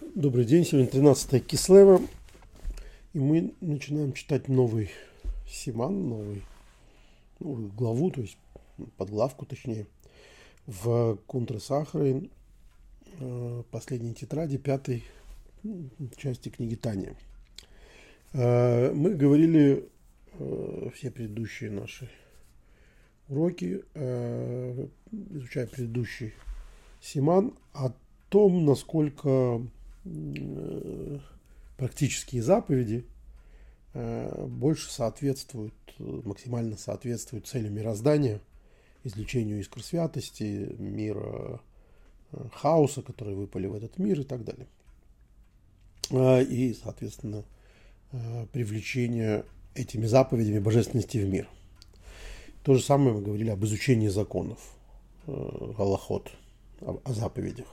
Добрый день, сегодня 13 Кислева, и мы начинаем читать новый Симан, новый, новую главу, то есть подглавку точнее, в Кунтра Сахарин, э, последней тетради, пятой части книги Таня. Э, мы говорили э, все предыдущие наши уроки, изучая предыдущий Симан, о том, насколько практические заповеди больше соответствуют, максимально соответствуют целям мироздания, излечению искр святости, мира хаоса, которые выпали в этот мир и так далее. И, соответственно, привлечение этими заповедями божественности в мир. То же самое мы говорили об изучении законов, а, Галахот, о, о заповедях.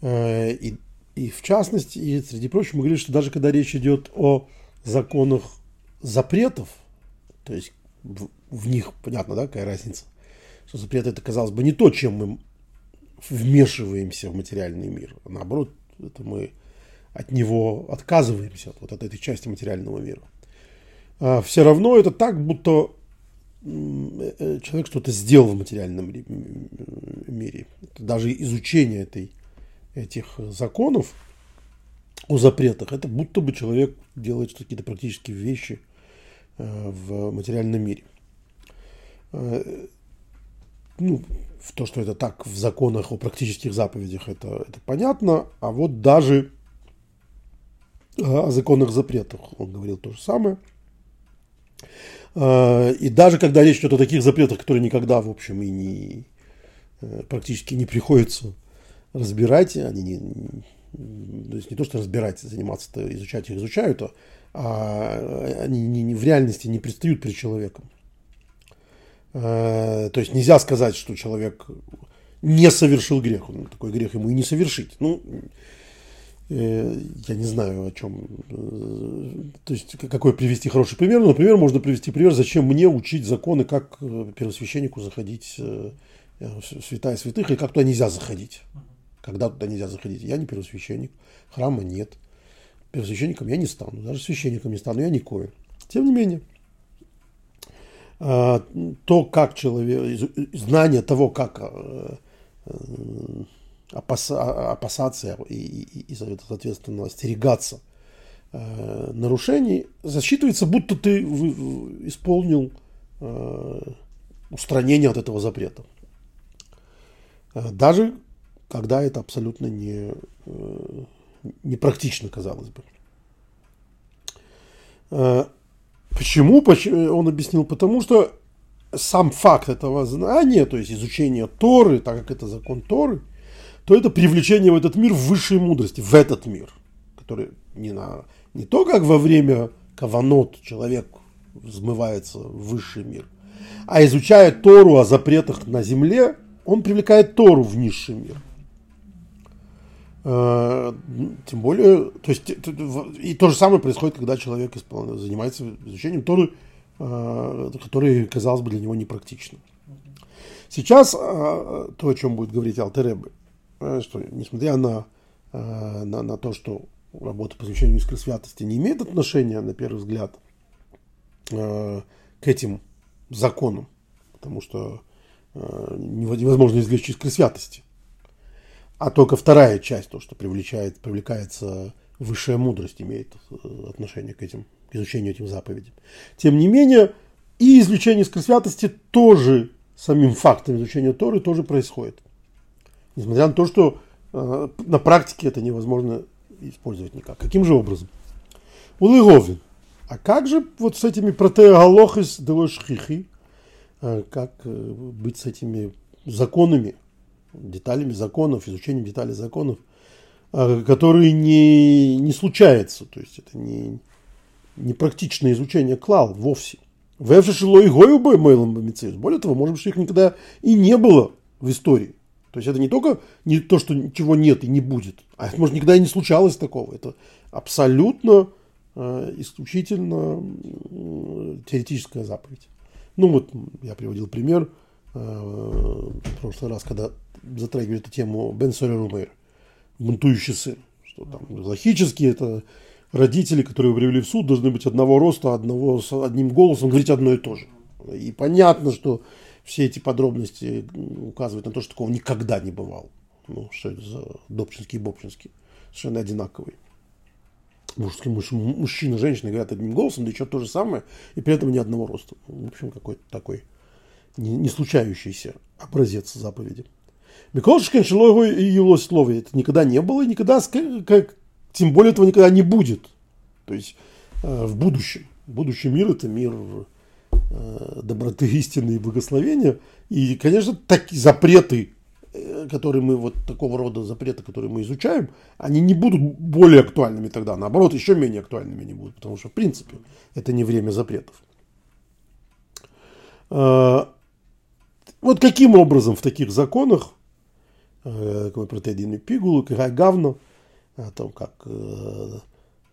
И, и в частности, и среди прочего, мы говорили, что даже когда речь идет о законах запретов, то есть в, в них, понятно, да, какая разница, что запрет это, казалось бы, не то, чем мы вмешиваемся в материальный мир, а наоборот, это мы от него отказываемся, вот от этой части материального мира. А все равно это так, будто э, человек что-то сделал в материальном мире. Даже изучение этой, этих законов о запретах, это будто бы человек делает какие-то практические вещи э, в материальном мире. Э, ну, в то, что это так в законах о практических заповедях, это, это понятно. А вот даже о законных запретах он говорил то же самое. И даже когда речь идет о таких запретах, которые никогда, в общем, и не, э, практически не приходится разбирать, они не, то есть не то, что разбирать, заниматься, -то, изучать их изучают, а, они не, не, в реальности не предстают перед человеком. А, то есть нельзя сказать, что человек не совершил грех, такой грех ему и не совершить. Ну, Э, я не знаю о чем, э, то есть какой привести хороший пример. Ну, например, можно привести пример, зачем мне учить законы, как первосвященнику заходить в святая святых, и как туда нельзя заходить. Когда туда нельзя заходить. Я не первосвященник, храма нет. Первосвященником я не стану, даже священником не стану, я не коин. Тем не менее, то, как человек, знание того, как опаса, опасаться и, и, и, соответственно, остерегаться э, нарушений, засчитывается, будто ты исполнил э, устранение от этого запрета. Э, даже когда это абсолютно не, э, не практично, казалось бы. Э, почему? Он объяснил, потому что сам факт этого знания, то есть изучение Торы, так как это закон Торы – то это привлечение в этот мир высшей мудрости, в этот мир, который не, на, не то, как во время каванот человек взмывается в высший мир, а изучая Тору о запретах на земле, он привлекает Тору в низший мир. Э, тем более, то есть, и то же самое происходит, когда человек занимается изучением Торы, э, который, казалось бы, для него непрактичным. Сейчас э, то, о чем будет говорить Алтеребе, что несмотря на, на, на то, что работа по изучению искры святости не имеет отношения, на первый взгляд, к этим законам, потому что невозможно извлечь искры святости. А только вторая часть, то, что привлекает, привлекается высшая мудрость, имеет отношение к, этим, к изучению этим заповедям. Тем не менее, и извлечение искры святости тоже, самим фактом изучения Торы тоже происходит. Несмотря на то, что э, на практике это невозможно использовать никак. Каким же образом? Улыговин. А как же вот с этими протеоголохис делошхихи, э, как э, быть с этими законами, деталями законов, изучением деталей законов, э, которые не, не случаются, то есть это не, не практичное изучение клал вовсе. Более того, может быть, их никогда и не было в истории. То есть это не только не то, что чего нет и не будет, а это, может, никогда и не случалось такого. Это абсолютно э, исключительно э, теоретическая заповедь. Ну вот я приводил пример в прошлый раз, когда затрагивали эту тему Бен Солер бунтующий сын. Что там логически это родители, которые привели в суд, должны быть одного роста, одного, с одним голосом, говорить одно и то же. И понятно, что все эти подробности указывают на то, что такого никогда не бывало. Ну, что это за Добчинский и Бобчинский. Совершенно одинаковые. Мужский, муж, мужчина, женщина говорят одним голосом, да еще то же самое, и при этом ни одного роста. В общем, какой-то такой не, не случающийся образец заповеди. Миколшин Шилого и его слово это никогда не было, и никогда, как, тем более этого никогда не будет. То есть э, в будущем. Будущий мир это мир э, доброты, истины и благословения. И, конечно, такие запреты, э, которые мы, вот такого рода запреты, которые мы изучаем, они не будут более актуальными тогда. Наоборот, еще менее актуальными не будут, потому что, в принципе, это не время запретов. Вот каким образом в таких законах Э, протеидин пигулу, гавно, о том, как э,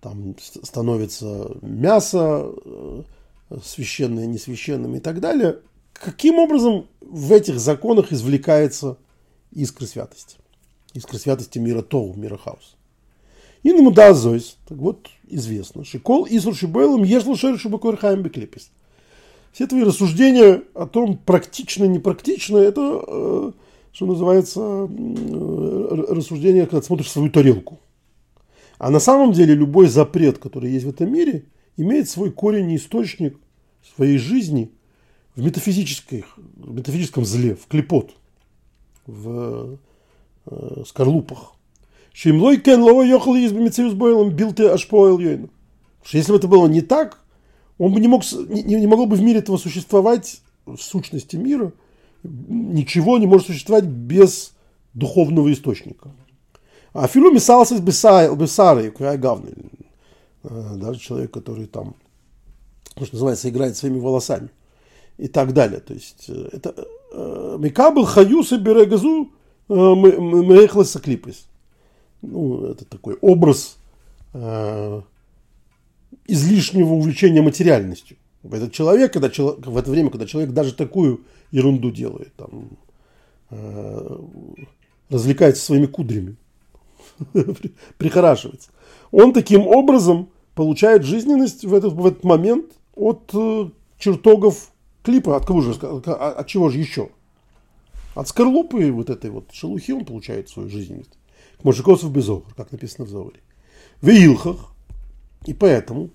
там становится мясо э, священное, несвященным и так далее. Каким образом в этих законах извлекается искра святости? Искра святости мира Тоу, мира хаос. И на мудазойс, так вот, известно, шикол и шибойлом ешл шер шибакор хайм беклепис. Все твои рассуждения о том, практично, не практично, это что называется, рассуждение, когда ты смотришь свою тарелку. А на самом деле любой запрет, который есть в этом мире, имеет свой корень и источник своей жизни в, метафизической, в метафизическом зле, в клепот, в э, скорлупах. Шимлой кен лова ехал из бил ты аж поэл Если бы это было не так, он бы не мог, не, не могло бы в мире этого существовать, в сущности мира – ничего не может существовать без духовного источника. А филу мисался бесары, гавны. Э, даже человек, который там, что называется, играет своими волосами и так далее. То есть э, это э, Микабл Хаюс и Берегазу Мехлеса Клипес. Ну, это такой образ излишнего увлечения материальностью. Этот человек, когда человек, в это время, когда человек даже такую ерунду делает, там, э, развлекается своими кудрями, прихорашивается. Он таким образом получает жизненность в этот, в этот момент от э, чертогов клипа. От кого же, от, чего же еще? От скорлупы вот этой вот шелухи он получает свою жизненность. Мошикосов безогр, как написано в Зоре. В Илхах. И поэтому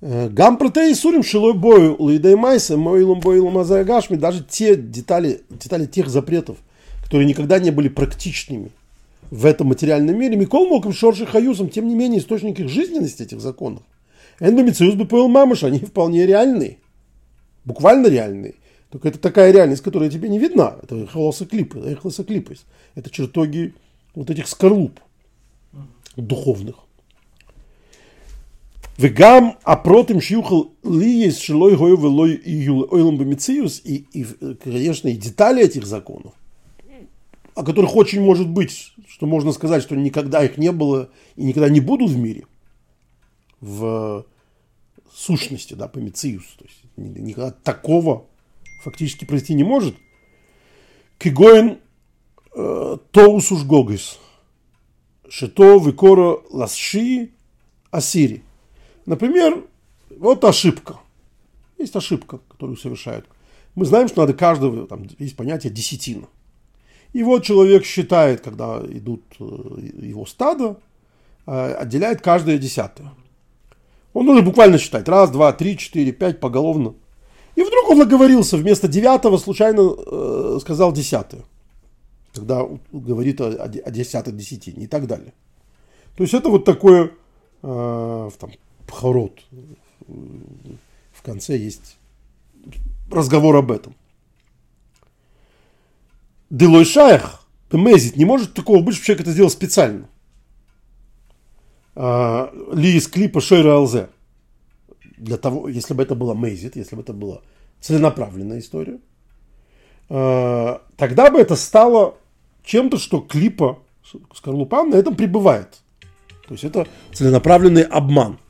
Гам протеи сурим шилой бою лейдей майса, моилом боилом азагашми, даже те детали, детали тех запретов, которые никогда не были практичными в этом материальном мире, Микол Моком Шорши Хаюсом, тем не менее, источник их жизненности этих законов. Эндомициус бы поел мамыш, они вполне реальные. Буквально реальные. Только это такая реальность, которая тебе не видна. Это эхлосоклипы. Это чертоги вот этих скорлуп духовных. Вегам апротим шьюхал ли есть шилой гою велой и ойлом бомициус, и, и, конечно, и детали этих законов, о которых очень может быть, что можно сказать, что никогда их не было и никогда не будут в мире, в сущности, да, помициус, то есть никогда такого фактически произойти не может. Кигоин э, тоус уж гогис, шито викора ласши асири – Например, вот ошибка. Есть ошибка, которую совершают. Мы знаем, что надо каждого, там есть понятие десятина. И вот человек считает, когда идут э, его стадо, э, отделяет каждое десятое. Он нужно буквально считать. Раз, два, три, четыре, пять поголовно. И вдруг он наговорился, вместо девятого случайно э, сказал десятое. Когда говорит о, о десятой десятине и так далее. То есть это вот такое э, там, Пхорот. В конце есть разговор об этом. Делой шайх, мезит, не может такого быть, что человек это сделал специально. А, ли из клипа Шейра ЛЗ. Для того, если бы это было мезит, если бы это была целенаправленная история, а, тогда бы это стало чем-то, что клипа Скорлупа на этом пребывает. То есть это целенаправленный обман –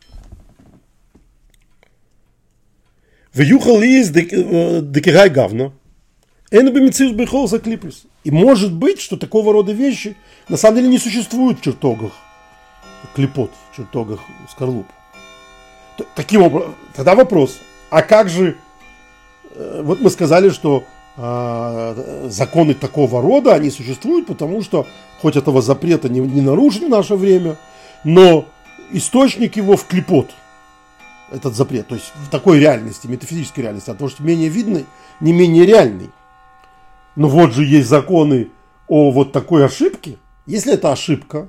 Вьюхал из декирай гавна. Энбимицир бихол за клипус. И может быть, что такого рода вещи на самом деле не существуют в чертогах Клипот в чертогах скорлуп. Таким образом, тогда вопрос, а как же, вот мы сказали, что законы такого рода, они существуют, потому что хоть этого запрета не, не нарушили в наше время, но источник его в клипот этот запрет, то есть в такой реальности, метафизической реальности, а то, что менее видный, не менее реальный. Но вот же есть законы о вот такой ошибке. Если это ошибка,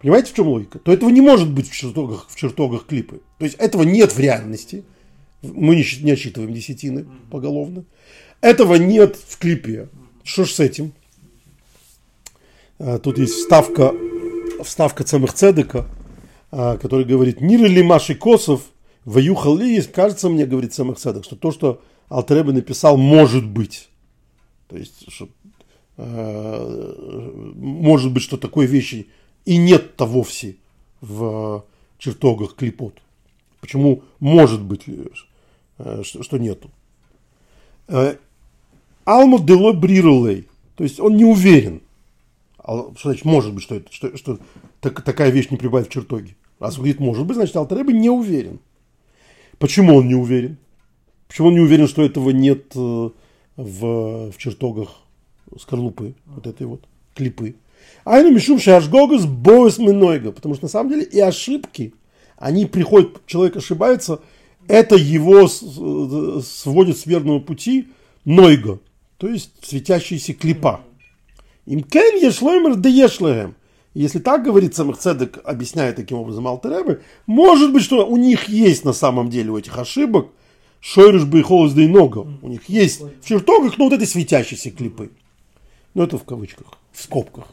понимаете, в чем логика? То этого не может быть в чертогах, в чертогах клипы. То есть этого нет в реальности. Мы не, не отсчитываем десятины поголовно. Этого нет в клипе. Что ж с этим? А, тут есть вставка, вставка Цемах Цедека, который говорит, Нир ли Маши Косов, Ваюхал ли, кажется мне, говорит Цемах Цедек, что то, что Алтеребе написал, может быть. То есть, что, э, может быть, что такой вещи и нет-то вовсе в чертогах клипот. Почему может быть, э, что, что нету? Э, Алмо дело брирулей, то есть он не уверен. Что значит может быть, что, это, что, что так, такая вещь не прибавит в чертоге? Раз он говорит может быть, значит Алтареба не уверен. Почему он не уверен? Почему он не уверен, что этого нет э, в, в чертогах скорлупы, вот этой вот клипы. Айну мишум шашгогас боес минойга, потому что на самом деле и ошибки, они приходят, человек ошибается, это его сводит с верного пути нойга, то есть светящаяся клипа. Им кен ешлоймер да ешлоем. Если так говорит Самых объясняет таким образом Алтеребе, может быть, что у них есть на самом деле у этих ошибок – Шойрыш бы и холост да и нога. У них есть в чертогах, но вот эти светящиеся клипы. Но это в кавычках, в скобках.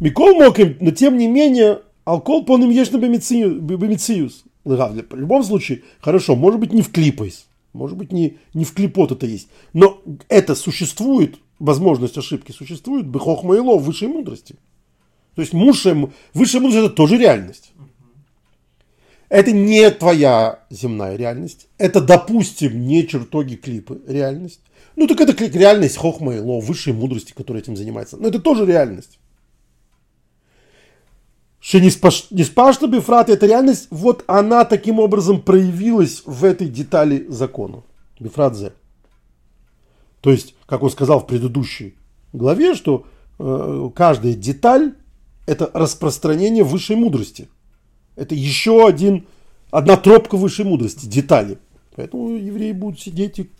Микол Моким, но тем не менее, алкоголь по ним есть на бемициус. В любом случае, хорошо, может быть не в клипайс, может быть не, не в клипот это есть. Но это существует, возможность ошибки существует, бехох моело, высшей мудрости. То есть высшая, высшая мудрость это тоже реальность. Это не твоя земная реальность. Это, допустим, не чертоги клипы реальность. Ну так это реальность хохма и ло, высшей мудрости, которая этим занимается. Но это тоже реальность. Что не спашно бифрат, это реальность, вот она таким образом проявилась в этой детали закона. Бифрадзе. То есть, как он сказал в предыдущей главе, что э, каждая деталь это распространение высшей мудрости – это еще один, одна тропка высшей мудрости, детали. Поэтому евреи будут сидеть и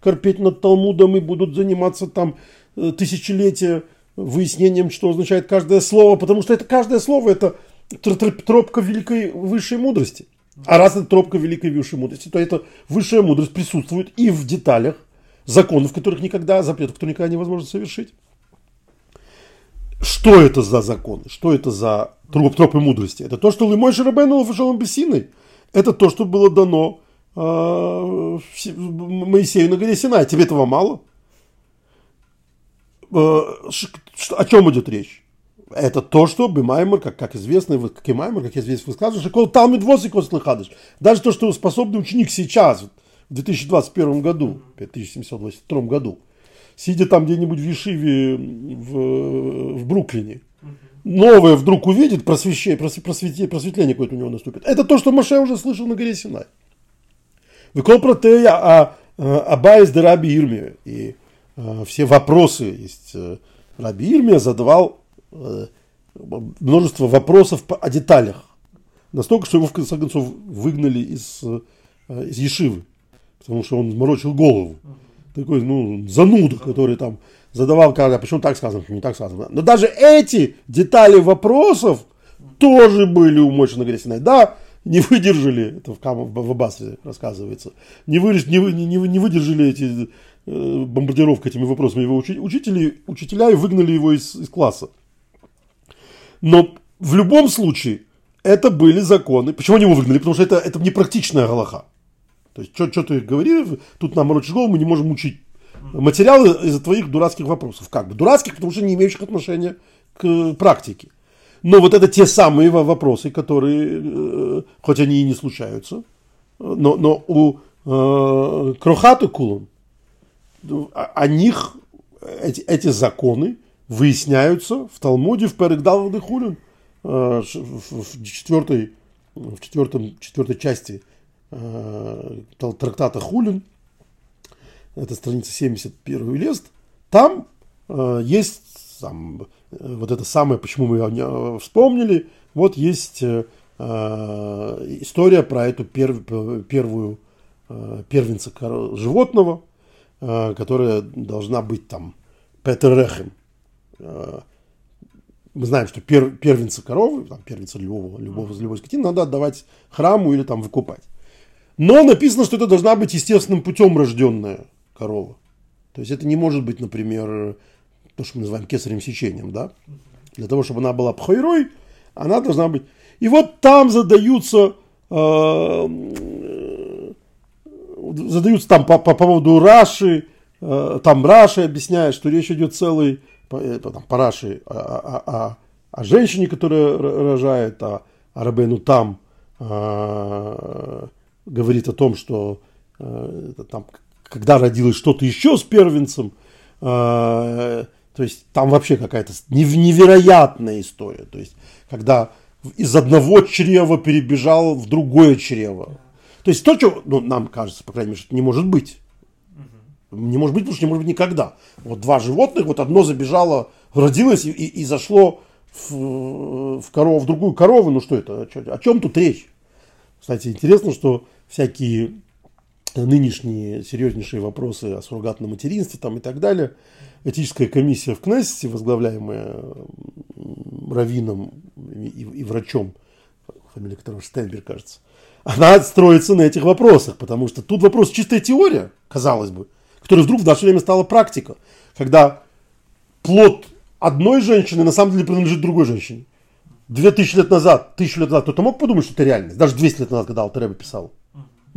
корпеть над Талмудом и будут заниматься там э, тысячелетия выяснением, что означает каждое слово, потому что это каждое слово это тропка великой высшей мудрости. А раз это тропка великой высшей мудрости, то эта высшая мудрость присутствует и в деталях законов, которых никогда, запретов, которые никогда невозможно совершить. Что это за законы? Что это за троп, тропы мудрости? Это то, что Лимой Шарабейну Лафашалом Бессиной. Это то, что было дано э, Моисею на горе Синай. Тебе этого мало? Э, о чем идет речь? Это то, что Бимаймер, как, как известно, как и Маймер, как известно, высказывает, что кол там и слыхадыш. Даже то, что способный ученик сейчас, в 2021 году, в 1722 году, сидя там где-нибудь в Ешиве в, в Бруклине, новое вдруг увидит, просвещение, просветление, просветление какое-то у него наступит. Это то, что Маше уже слышал на горе Синай. Выкол протея а Абайс де Раби Ирме. И а, все вопросы есть. Э, Раби Ирме задавал э, множество вопросов о деталях. Настолько, что его в конце концов выгнали из, э, из Ешивы. Потому что он морочил голову такой, ну, зануда, который там задавал, когда, почему так сказано, почему не так сказано. Но даже эти детали вопросов тоже были у Мойши Нагресиной. Да, не выдержали, это в, Кам, в Аббасе рассказывается, не, вы, не, не, не выдержали эти э, бомбардировка этими вопросами его учи, учители, учителя и выгнали его из, из класса. Но в любом случае это были законы. Почему они его выгнали? Потому что это, это непрактичная галаха. То есть, что, ты говоришь, тут нам морочишь голову, мы не можем учить материалы из-за твоих дурацких вопросов. Как бы дурацких, потому что не имеющих отношения к практике. Но вот это те самые вопросы, которые, э, хоть они и не случаются, но, но у э, Крохату Кулон о, них эти, эти законы выясняются в Талмуде в Перегдал Хулин, в четвертой, в четвертом, четвертой части трактата Хулин, это страница 71 лист, там есть там, вот это самое, почему мы вспомнили, вот есть история про эту перв, первую первенца животного, которая должна быть там Петеррехем. Мы знаем, что пер, первенца коровы, там, первенца любого, любого, любой скотины надо отдавать храму или там выкупать. Но написано, что это должна быть естественным путем рожденная корова. То есть это не может быть, например, то, что мы называем кесарем сечением, да? Для того, чтобы она была пхойрой, она должна быть... И вот там задаются, э, задаются там по, по поводу Раши, э, там Раши объясняет, что речь идет целый, по, э, там, по Раши, о, о, о, о женщине, которая рожает, а, а Рабейну там э, говорит о том, что э, там, когда родилось что-то еще с первенцем, э, то есть там вообще какая-то невероятная история. То есть когда из одного чрева перебежал в другое чрево. То есть то, что ну, нам кажется, по крайней мере, что не может быть. Не может быть, потому что не может быть никогда. Вот два животных, вот одно забежало, родилось и, и, и зашло в, в, корову, в другую корову. Ну что это? О чем, о чем тут речь? Кстати, интересно, что всякие нынешние серьезнейшие вопросы о суррогатном материнстве там и так далее, этическая комиссия в Кнессете, возглавляемая раввином и, и врачом, фамилия которого Штенберг, кажется, она строится на этих вопросах, потому что тут вопрос чистая теория, казалось бы, которая вдруг в наше время стала практика, когда плод одной женщины на самом деле принадлежит другой женщине. Две тысячи лет назад, тысячу лет назад, кто-то мог подумать, что это реальность, даже 200 лет назад, когда Алтереба писал.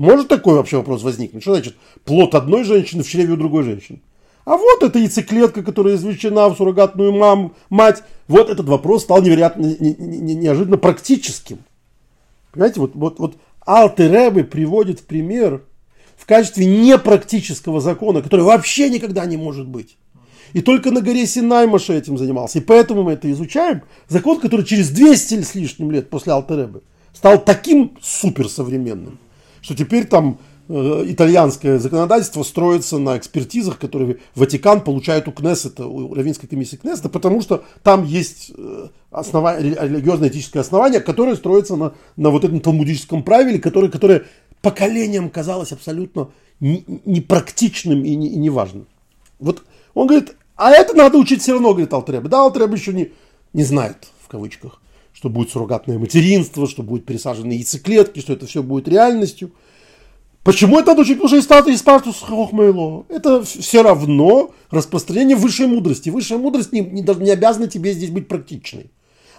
Может такой вообще вопрос возникнуть? Что значит плод одной женщины в чреве у другой женщины? А вот эта яйцеклетка, которая извлечена в суррогатную мам, мать. Вот этот вопрос стал невероятно, не, не, неожиданно практическим. Понимаете, вот, вот, вот Алтеребы приводит в пример в качестве непрактического закона, который вообще никогда не может быть. И только на горе Синай Маша этим занимался. И поэтому мы это изучаем. Закон, который через 200 с лишним лет после Алтеребы стал таким суперсовременным что теперь там э, итальянское законодательство строится на экспертизах, которые Ватикан получает у Кнессета, у Равинской комиссии Кнессета, потому что там есть э, основа, религиозное этическое основание, которое строится на, на вот этом талмудическом правиле, которое, которое поколениям казалось абсолютно непрактичным и, не, и неважным. Вот он говорит, а это надо учить все равно, говорит Алтреба. Да, Алтреба еще не, не знает, в кавычках что будет суррогатное материнство, что будут пересажены яйцеклетки, что это все будет реальностью. Почему это надо учить? Потому что из статус, из статус хохмейло. Это все равно распространение высшей мудрости. Высшая мудрость не, не, не обязана тебе здесь быть практичной.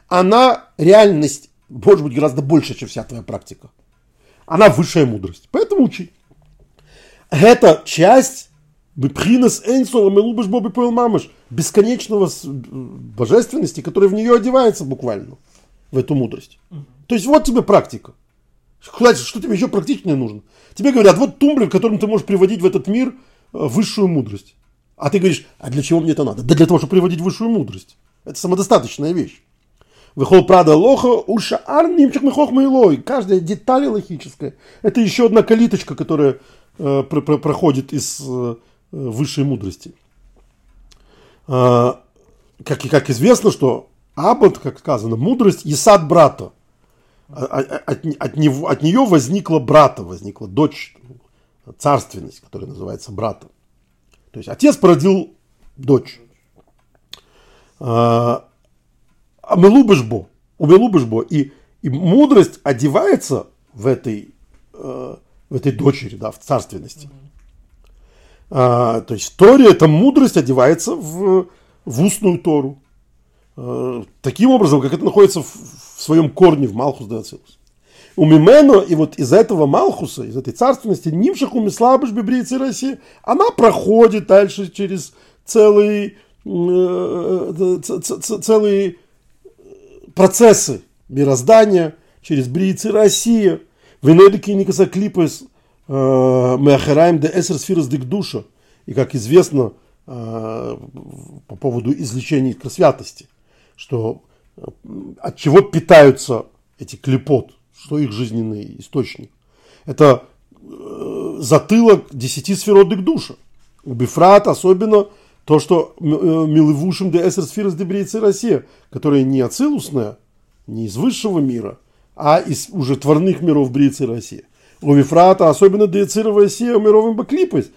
Она реальность, может быть, гораздо больше, чем вся твоя практика. Она высшая мудрость. Поэтому учи. Это часть Бепхинес Эйнсова Мелубыш Боби Поэл Мамыш, бесконечного божественности, которая в нее одевается буквально в эту мудрость. То есть вот тебе практика. Хватит, что тебе еще практичнее нужно? Тебе говорят, вот тумблер, которым ты можешь приводить в этот мир э, высшую мудрость. А ты говоришь, а для чего мне это надо? Да для того, чтобы приводить высшую мудрость. Это самодостаточная вещь. Выхол прада лоха, уша арнимчик мейлой. Каждая деталь логическая. Это еще одна калиточка, которая э, про, про, проходит из э, высшей мудрости. Э, как, как известно, что Аббат, как сказано, мудрость и сад брата. А, а, от, от, него, от нее возникла брата, возникла дочь, царственность, которая называется братом. То есть отец породил дочь. А Мелубышбо, у Мелубышбо. И, и мудрость одевается в этой, э, в этой дочери, да, в царственности. А, то есть Торе эта мудрость одевается в, в устную Тору. Э, таким образом, как это находится в, в своем корне в Малхус Дацилус. У Мимено, и вот из этого Малхуса, из этой царственности, Нимшах умислабыш бибрицы России, она проходит дальше через целый, э, целые процессы мироздания, через брицы Россия. Венедики Никаса Клипес э, Меахараем де Эсер Сфирос Дик Душа. И как известно, по поводу излечения святости, что от чего питаются эти клепот, что их жизненный источник. Это затылок десяти сферодных душа. У Бифрат особенно то, что милывушим де эсер сферас де Россия, которая не ацилусная, не из высшего мира, а из уже творных миров Брицы России. У Вифрата особенно деецировая сия мировым баклипость.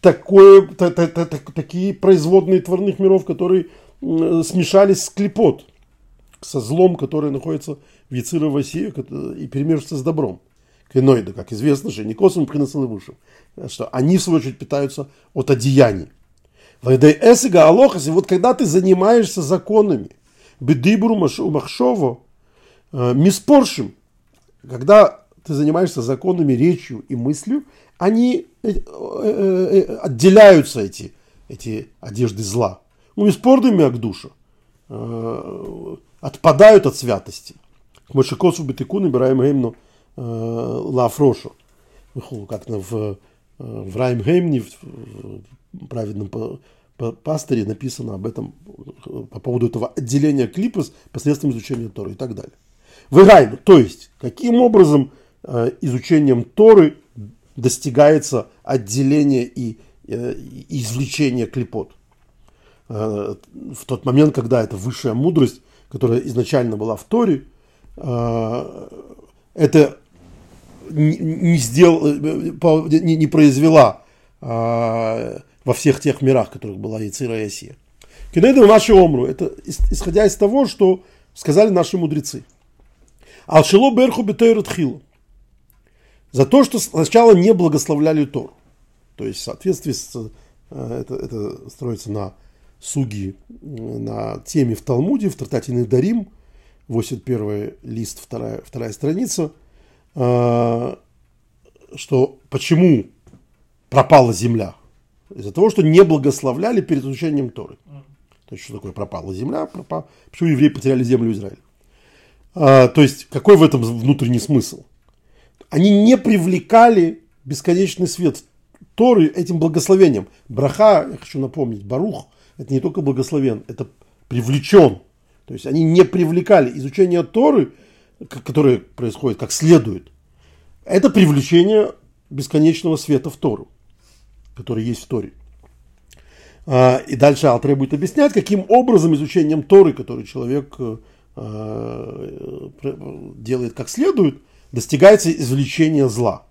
Такое, та, та, та, та, такие производные творных миров, которые э, смешались с клепот, со злом, который находится в Яцировой сии и перемешивается с добром. Кеноида, как известно же, не косом приносил вышел. Что они, в свою очередь, питаются от одеяний. Вайдай эсига алохас, вот когда ты занимаешься законами, бедибру махшово, э, миспоршим, когда ты занимаешься законами, речью и мыслью, они э, э, отделяются, эти, эти одежды зла. Ну, миспордами к душу отпадают от святости. Мошикосу бетыкун набираем геймну лафрошу. Как в, в Раймгеймне, в праведном пастыре написано об этом, по поводу этого отделения клипа посредством изучения Торы и так далее. Выгайну, то есть, каким образом э, изучением Торы достигается отделение и, э, и извлечение клипот. Э, в тот момент, когда эта высшая мудрость, которая изначально была в Торе, э, это не, сделал, не, произвела э, во всех тех мирах, в которых была Яцира и Осия. Кенеду наши омру, это исходя из того, что сказали наши мудрецы. Алшило берху бетейрат хилу. За то, что сначала не благословляли Тор. То есть в соответствии с... Это, это строится на суги, на теме в Талмуде, в Тартатиный Дарим, 81 лист, вторая, вторая страница, э, что почему пропала земля – из-за того, что не благословляли перед изучением Торы. То есть, что такое пропала земля, пропала, почему евреи потеряли землю Израиля. А, то есть, какой в этом внутренний смысл? Они не привлекали бесконечный свет Торы этим благословением. Браха, я хочу напомнить, Барух, это не только благословен, это привлечен. То есть, они не привлекали изучение Торы, которое происходит как следует. Это привлечение бесконечного света в Тору который есть в Торе. А, и дальше Алтре будет объяснять, каким образом изучением Торы, который человек э, э, делает как следует, достигается извлечение зла,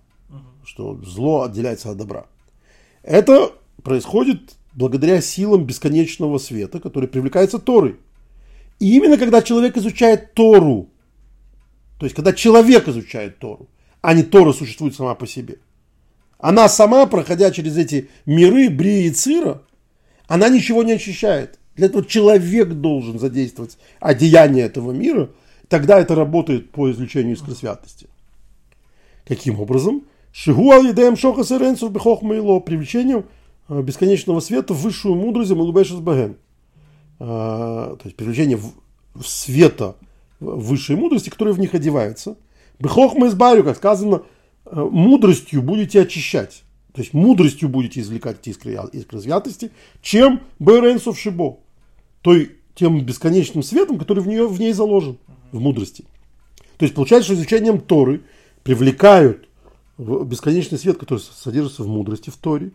что зло отделяется от добра. Это происходит благодаря силам бесконечного света, который привлекается Торой. И именно когда человек изучает Тору, то есть когда человек изучает Тору, а не Тора существует сама по себе – она сама, проходя через эти миры, Бри и Цира, она ничего не ощущает. Для этого человек должен задействовать одеяние этого мира, тогда это работает по извлечению искры святости. Каким образом? Шигуал едем шоха сыренцев бехох мейло, привлечением бесконечного света в высшую мудрость Малубешес Баген. То есть света в высшей мудрости, которая в них одевается. Бехох избавлю, как сказано, Э, мудростью будете очищать. То есть мудростью будете извлекать эти искры, искры святости, чем Беренсов Шибо. Той, тем бесконечным светом, который в, нее, в ней заложен, в мудрости. То есть получается, что изучением Торы привлекают бесконечный свет, который содержится в мудрости, в Торе.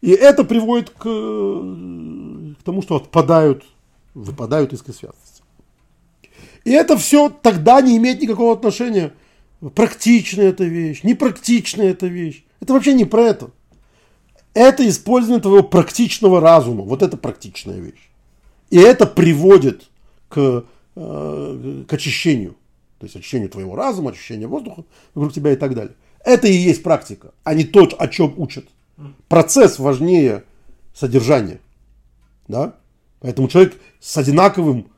И это приводит к, к тому, что отпадают, выпадают искры святости. И это все тогда не имеет никакого отношения практичная эта вещь, непрактичная эта вещь. Это вообще не про это. Это использование твоего практичного разума. Вот это практичная вещь. И это приводит к, э, к очищению. То есть очищению твоего разума, очищению воздуха вокруг тебя и так далее. Это и есть практика, а не то, о чем учат. Процесс важнее содержания. Да? Поэтому человек с одинаковым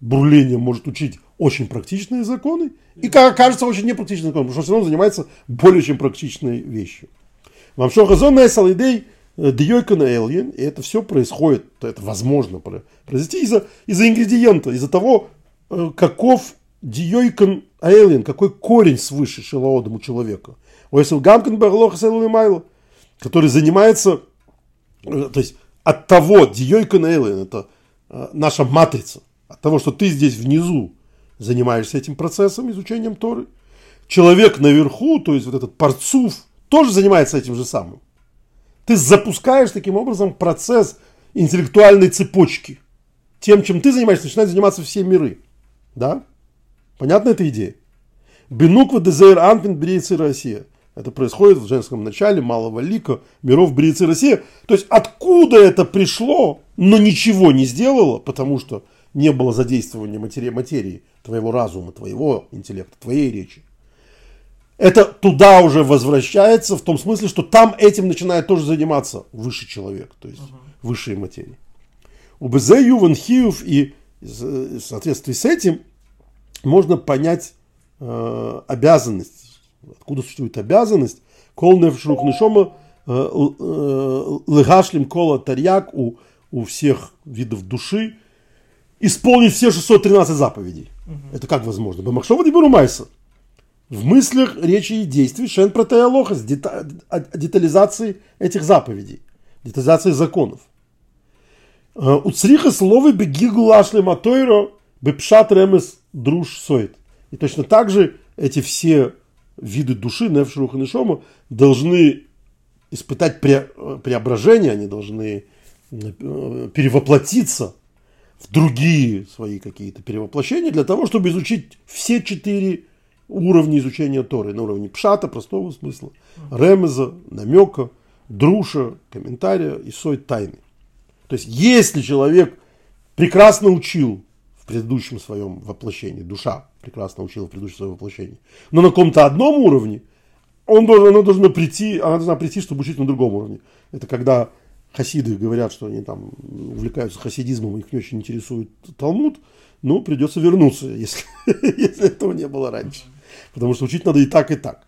бурлением может учить очень практичные законы и, как кажется, очень непрактичные законы, потому что все равно занимается более чем практичной вещью. Вам что, газонная салидей э, диойкана эльен, и это все происходит, это возможно произойти из-за из ингредиента, из-за того, э, каков диойкан эльен, какой корень свыше шелаодом у человека. Уэсел гамкан барлоха майло, который занимается, э, то есть от того, Диойка Нейлен, это э, наша матрица, от того, что ты здесь внизу занимаешься этим процессом, изучением Торы, человек наверху, то есть вот этот парцув, тоже занимается этим же самым. Ты запускаешь таким образом процесс интеллектуальной цепочки. Тем, чем ты занимаешься, начинают заниматься все миры. Да? Понятна эта идея? Бенуква дезейр анпин бриицы Россия. Это происходит в женском начале малого лика миров бриицы Россия. То есть откуда это пришло, но ничего не сделало, потому что не было задействования материи, материи твоего разума, твоего интеллекта, твоей речи. Это туда уже возвращается в том смысле, что там этим начинает тоже заниматься высший человек, то есть uh-huh. высшие материи. У БЗ Юван Хиев и в соответствии с этим можно понять э, обязанность, откуда существует обязанность, кол нефшрух нишома э, э, легашлим кола тарьяк у, у всех видов души, исполнить все 613 заповедей. Угу. Это как возможно? Бамахшова Дибуру Майса. В мыслях, речи и действий Шен Протеалоха с детализацией этих заповедей, детализацией законов. Э, Уцриха словы бегигу лашли матойро бепшат ремес друж сойт. И точно так же эти все виды души, нефшруха нишома, должны испытать преображение, они должны э, перевоплотиться в другие свои какие-то перевоплощения для того, чтобы изучить все четыре уровня изучения Торы. На уровне пшата, простого смысла, ремеза, намека, друша, комментария и сой тайны. То есть, если человек прекрасно учил предыдущем своем воплощении, душа прекрасно учила в предыдущем своем воплощении, но на каком-то одном уровне, он должен, она должна прийти, она должна прийти, чтобы учить на другом уровне. Это когда хасиды говорят, что они там увлекаются хасидизмом, их не очень интересует Талмуд, ну, придется вернуться, если, если этого не было раньше. Потому что учить надо и так, и так.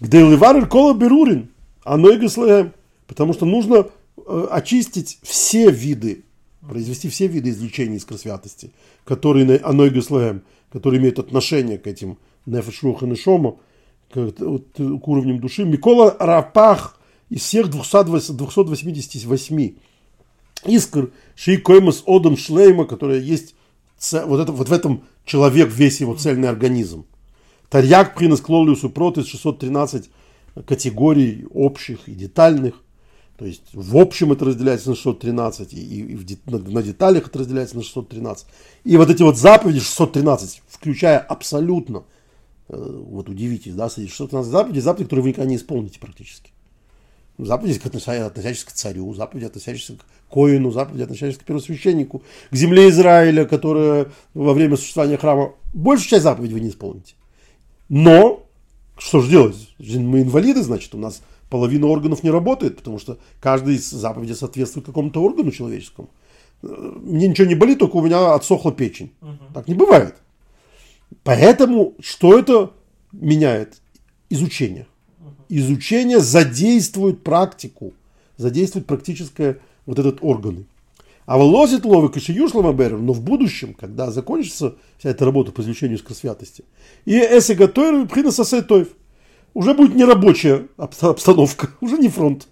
Где ливарер кола берурин, и Потому что нужно э, очистить все виды, произвести все виды извлечения искр святости, которые и которые имеют отношение к этим нефешрух и нешома, к, к уровням души. Микола Рапах из всех 200, 288 искр Шейкоймас Одам Шлейма, которая есть вот, это, вот в этом человек весь его цельный организм. Тарьяк принес клолиусу протез 613 категорий общих и детальных. То есть в общем это разделяется на 613, и, и в, на, на деталях это разделяется на 613. И вот эти вот заповеди 613, включая абсолютно, э, вот удивитесь, да, 613 заповедей, заповеди, которые вы никогда не исполните практически. Заповеди, относящиеся к царю, заповеди, относящиеся к Коину, заповеди, относящиеся к первосвященнику, к земле Израиля, которая во время существования храма, большую часть заповедей вы не исполните. Но, что же делать? Мы инвалиды, значит, у нас половина органов не работает, потому что каждый из заповедей соответствует какому-то органу человеческому. Мне ничего не болит, только у меня отсохла печень. Угу. Так не бывает. Поэтому что это меняет? Изучение. Изучение задействует практику, задействует практическое вот этот органы. А волосит ловик и шиюшлама берем, но в будущем, когда закончится вся эта работа по извлечению святости, и эсэ готовим пхина сосетоев, уже будет не рабочая обстановка, уже не фронт.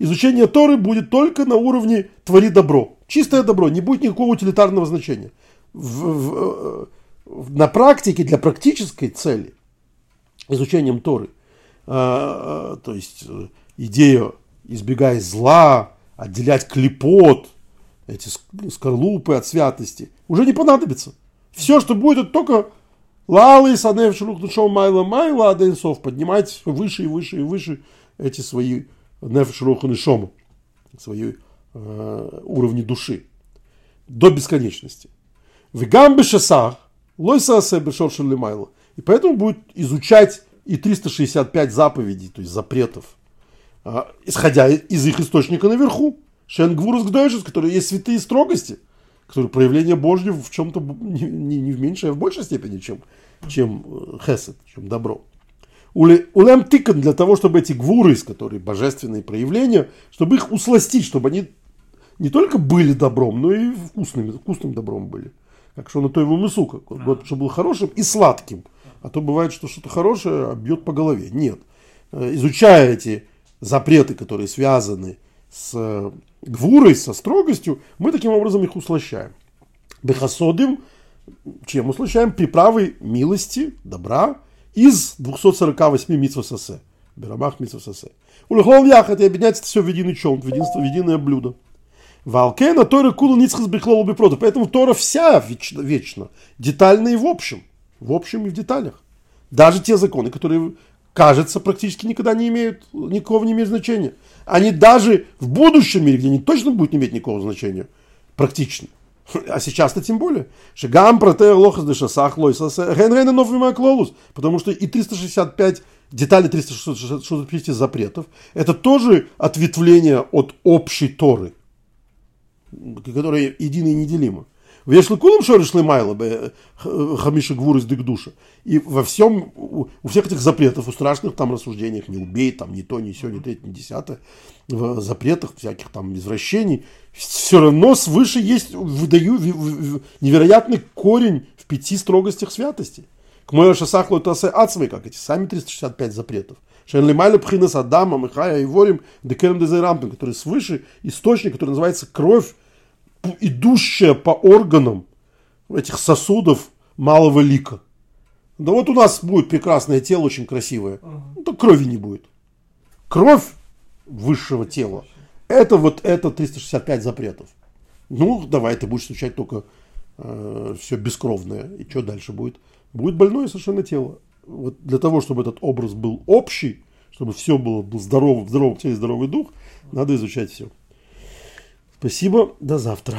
Изучение Торы будет только на уровне твори добро. Чистое добро, не будет никакого утилитарного значения. В, в, в, на практике, для практической цели, изучением Торы, э, то есть э, идея избегая зла, отделять клепот, эти скорлупы от святости, уже не понадобится. Все, что будет, это только лалы, санев, душов, майла, майла, аденсов, поднимать выше и выше и выше эти свои неф, шелух и шома, свои э, уровни души до бесконечности. В гамбе шасах, лойса бешов майла. И поэтому будет изучать и 365 заповедей, то есть запретов, э, исходя из их источника наверху. Шенгвурус Гдойшес, которые есть святые строгости, которые проявление Божье в чем-то не, не, не в меньшей, а в большей степени, чем, чем э, хесед, чем добро. Улем тыкан для того, чтобы эти гвуры, которые божественные проявления, чтобы их усластить, чтобы они не только были добром, но и вкусными, вкусным добром были. Как что на то его мысука, чтобы был хорошим и сладким. А то бывает, что что-то хорошее бьет по голове. Нет. Э, изучая эти запреты, которые связаны с э, гвурой, со строгостью, мы таким образом их услощаем. Бехасодим, чем услощаем? Приправой милости, добра из 248 митцвов сосе. Берамах митцвов сосе. Улехлол яхат и объединяется все в единый челн, в единство, в единое блюдо. Валкена Тора Кула Ницхас Бехлол Бепрода. Поэтому Тора вся вечно, вечно, детально и в общем. В общем и в деталях. Даже те законы, которые, кажется, практически никогда не имеют, никакого не имеют значения. Они даже в будущем мире, где они точно будут не иметь никакого значения, практично. А сейчас-то тем более. Шигам протея лохас дешасах лойсас рен новый клолус. Потому что и 365 детали 365 запретов, это тоже ответвление от общей Торы, которая едино и неделима. Вешли кулам шориш лимайла, хамиша гвурис дык душа. И во всем, у всех этих запретов, у страшных там рассуждениях, не убей, там, ни то, ни все, ни третье, ни десятое, в запретах всяких там извращений, все равно свыше есть, выдаю невероятный корень в пяти строгостях святости. К моему шасахлу тасе ацмы, как эти сами 365 запретов. Шен лимайла пхинас Адама, Михая и Ворим, декерем дезайрампен, который свыше источник, который называется кровь идущая по органам этих сосудов малого лика. Да вот у нас будет прекрасное тело, очень красивое. Ну, то крови не будет. Кровь высшего тела. Это вот это 365 запретов. Ну, давай ты будешь изучать только э, все бескровное. И что дальше будет? Будет больное совершенно тело. Вот для того, чтобы этот образ был общий, чтобы все было, был здорово, здоровом теле здоровый дух, надо изучать все. Спасибо, до завтра.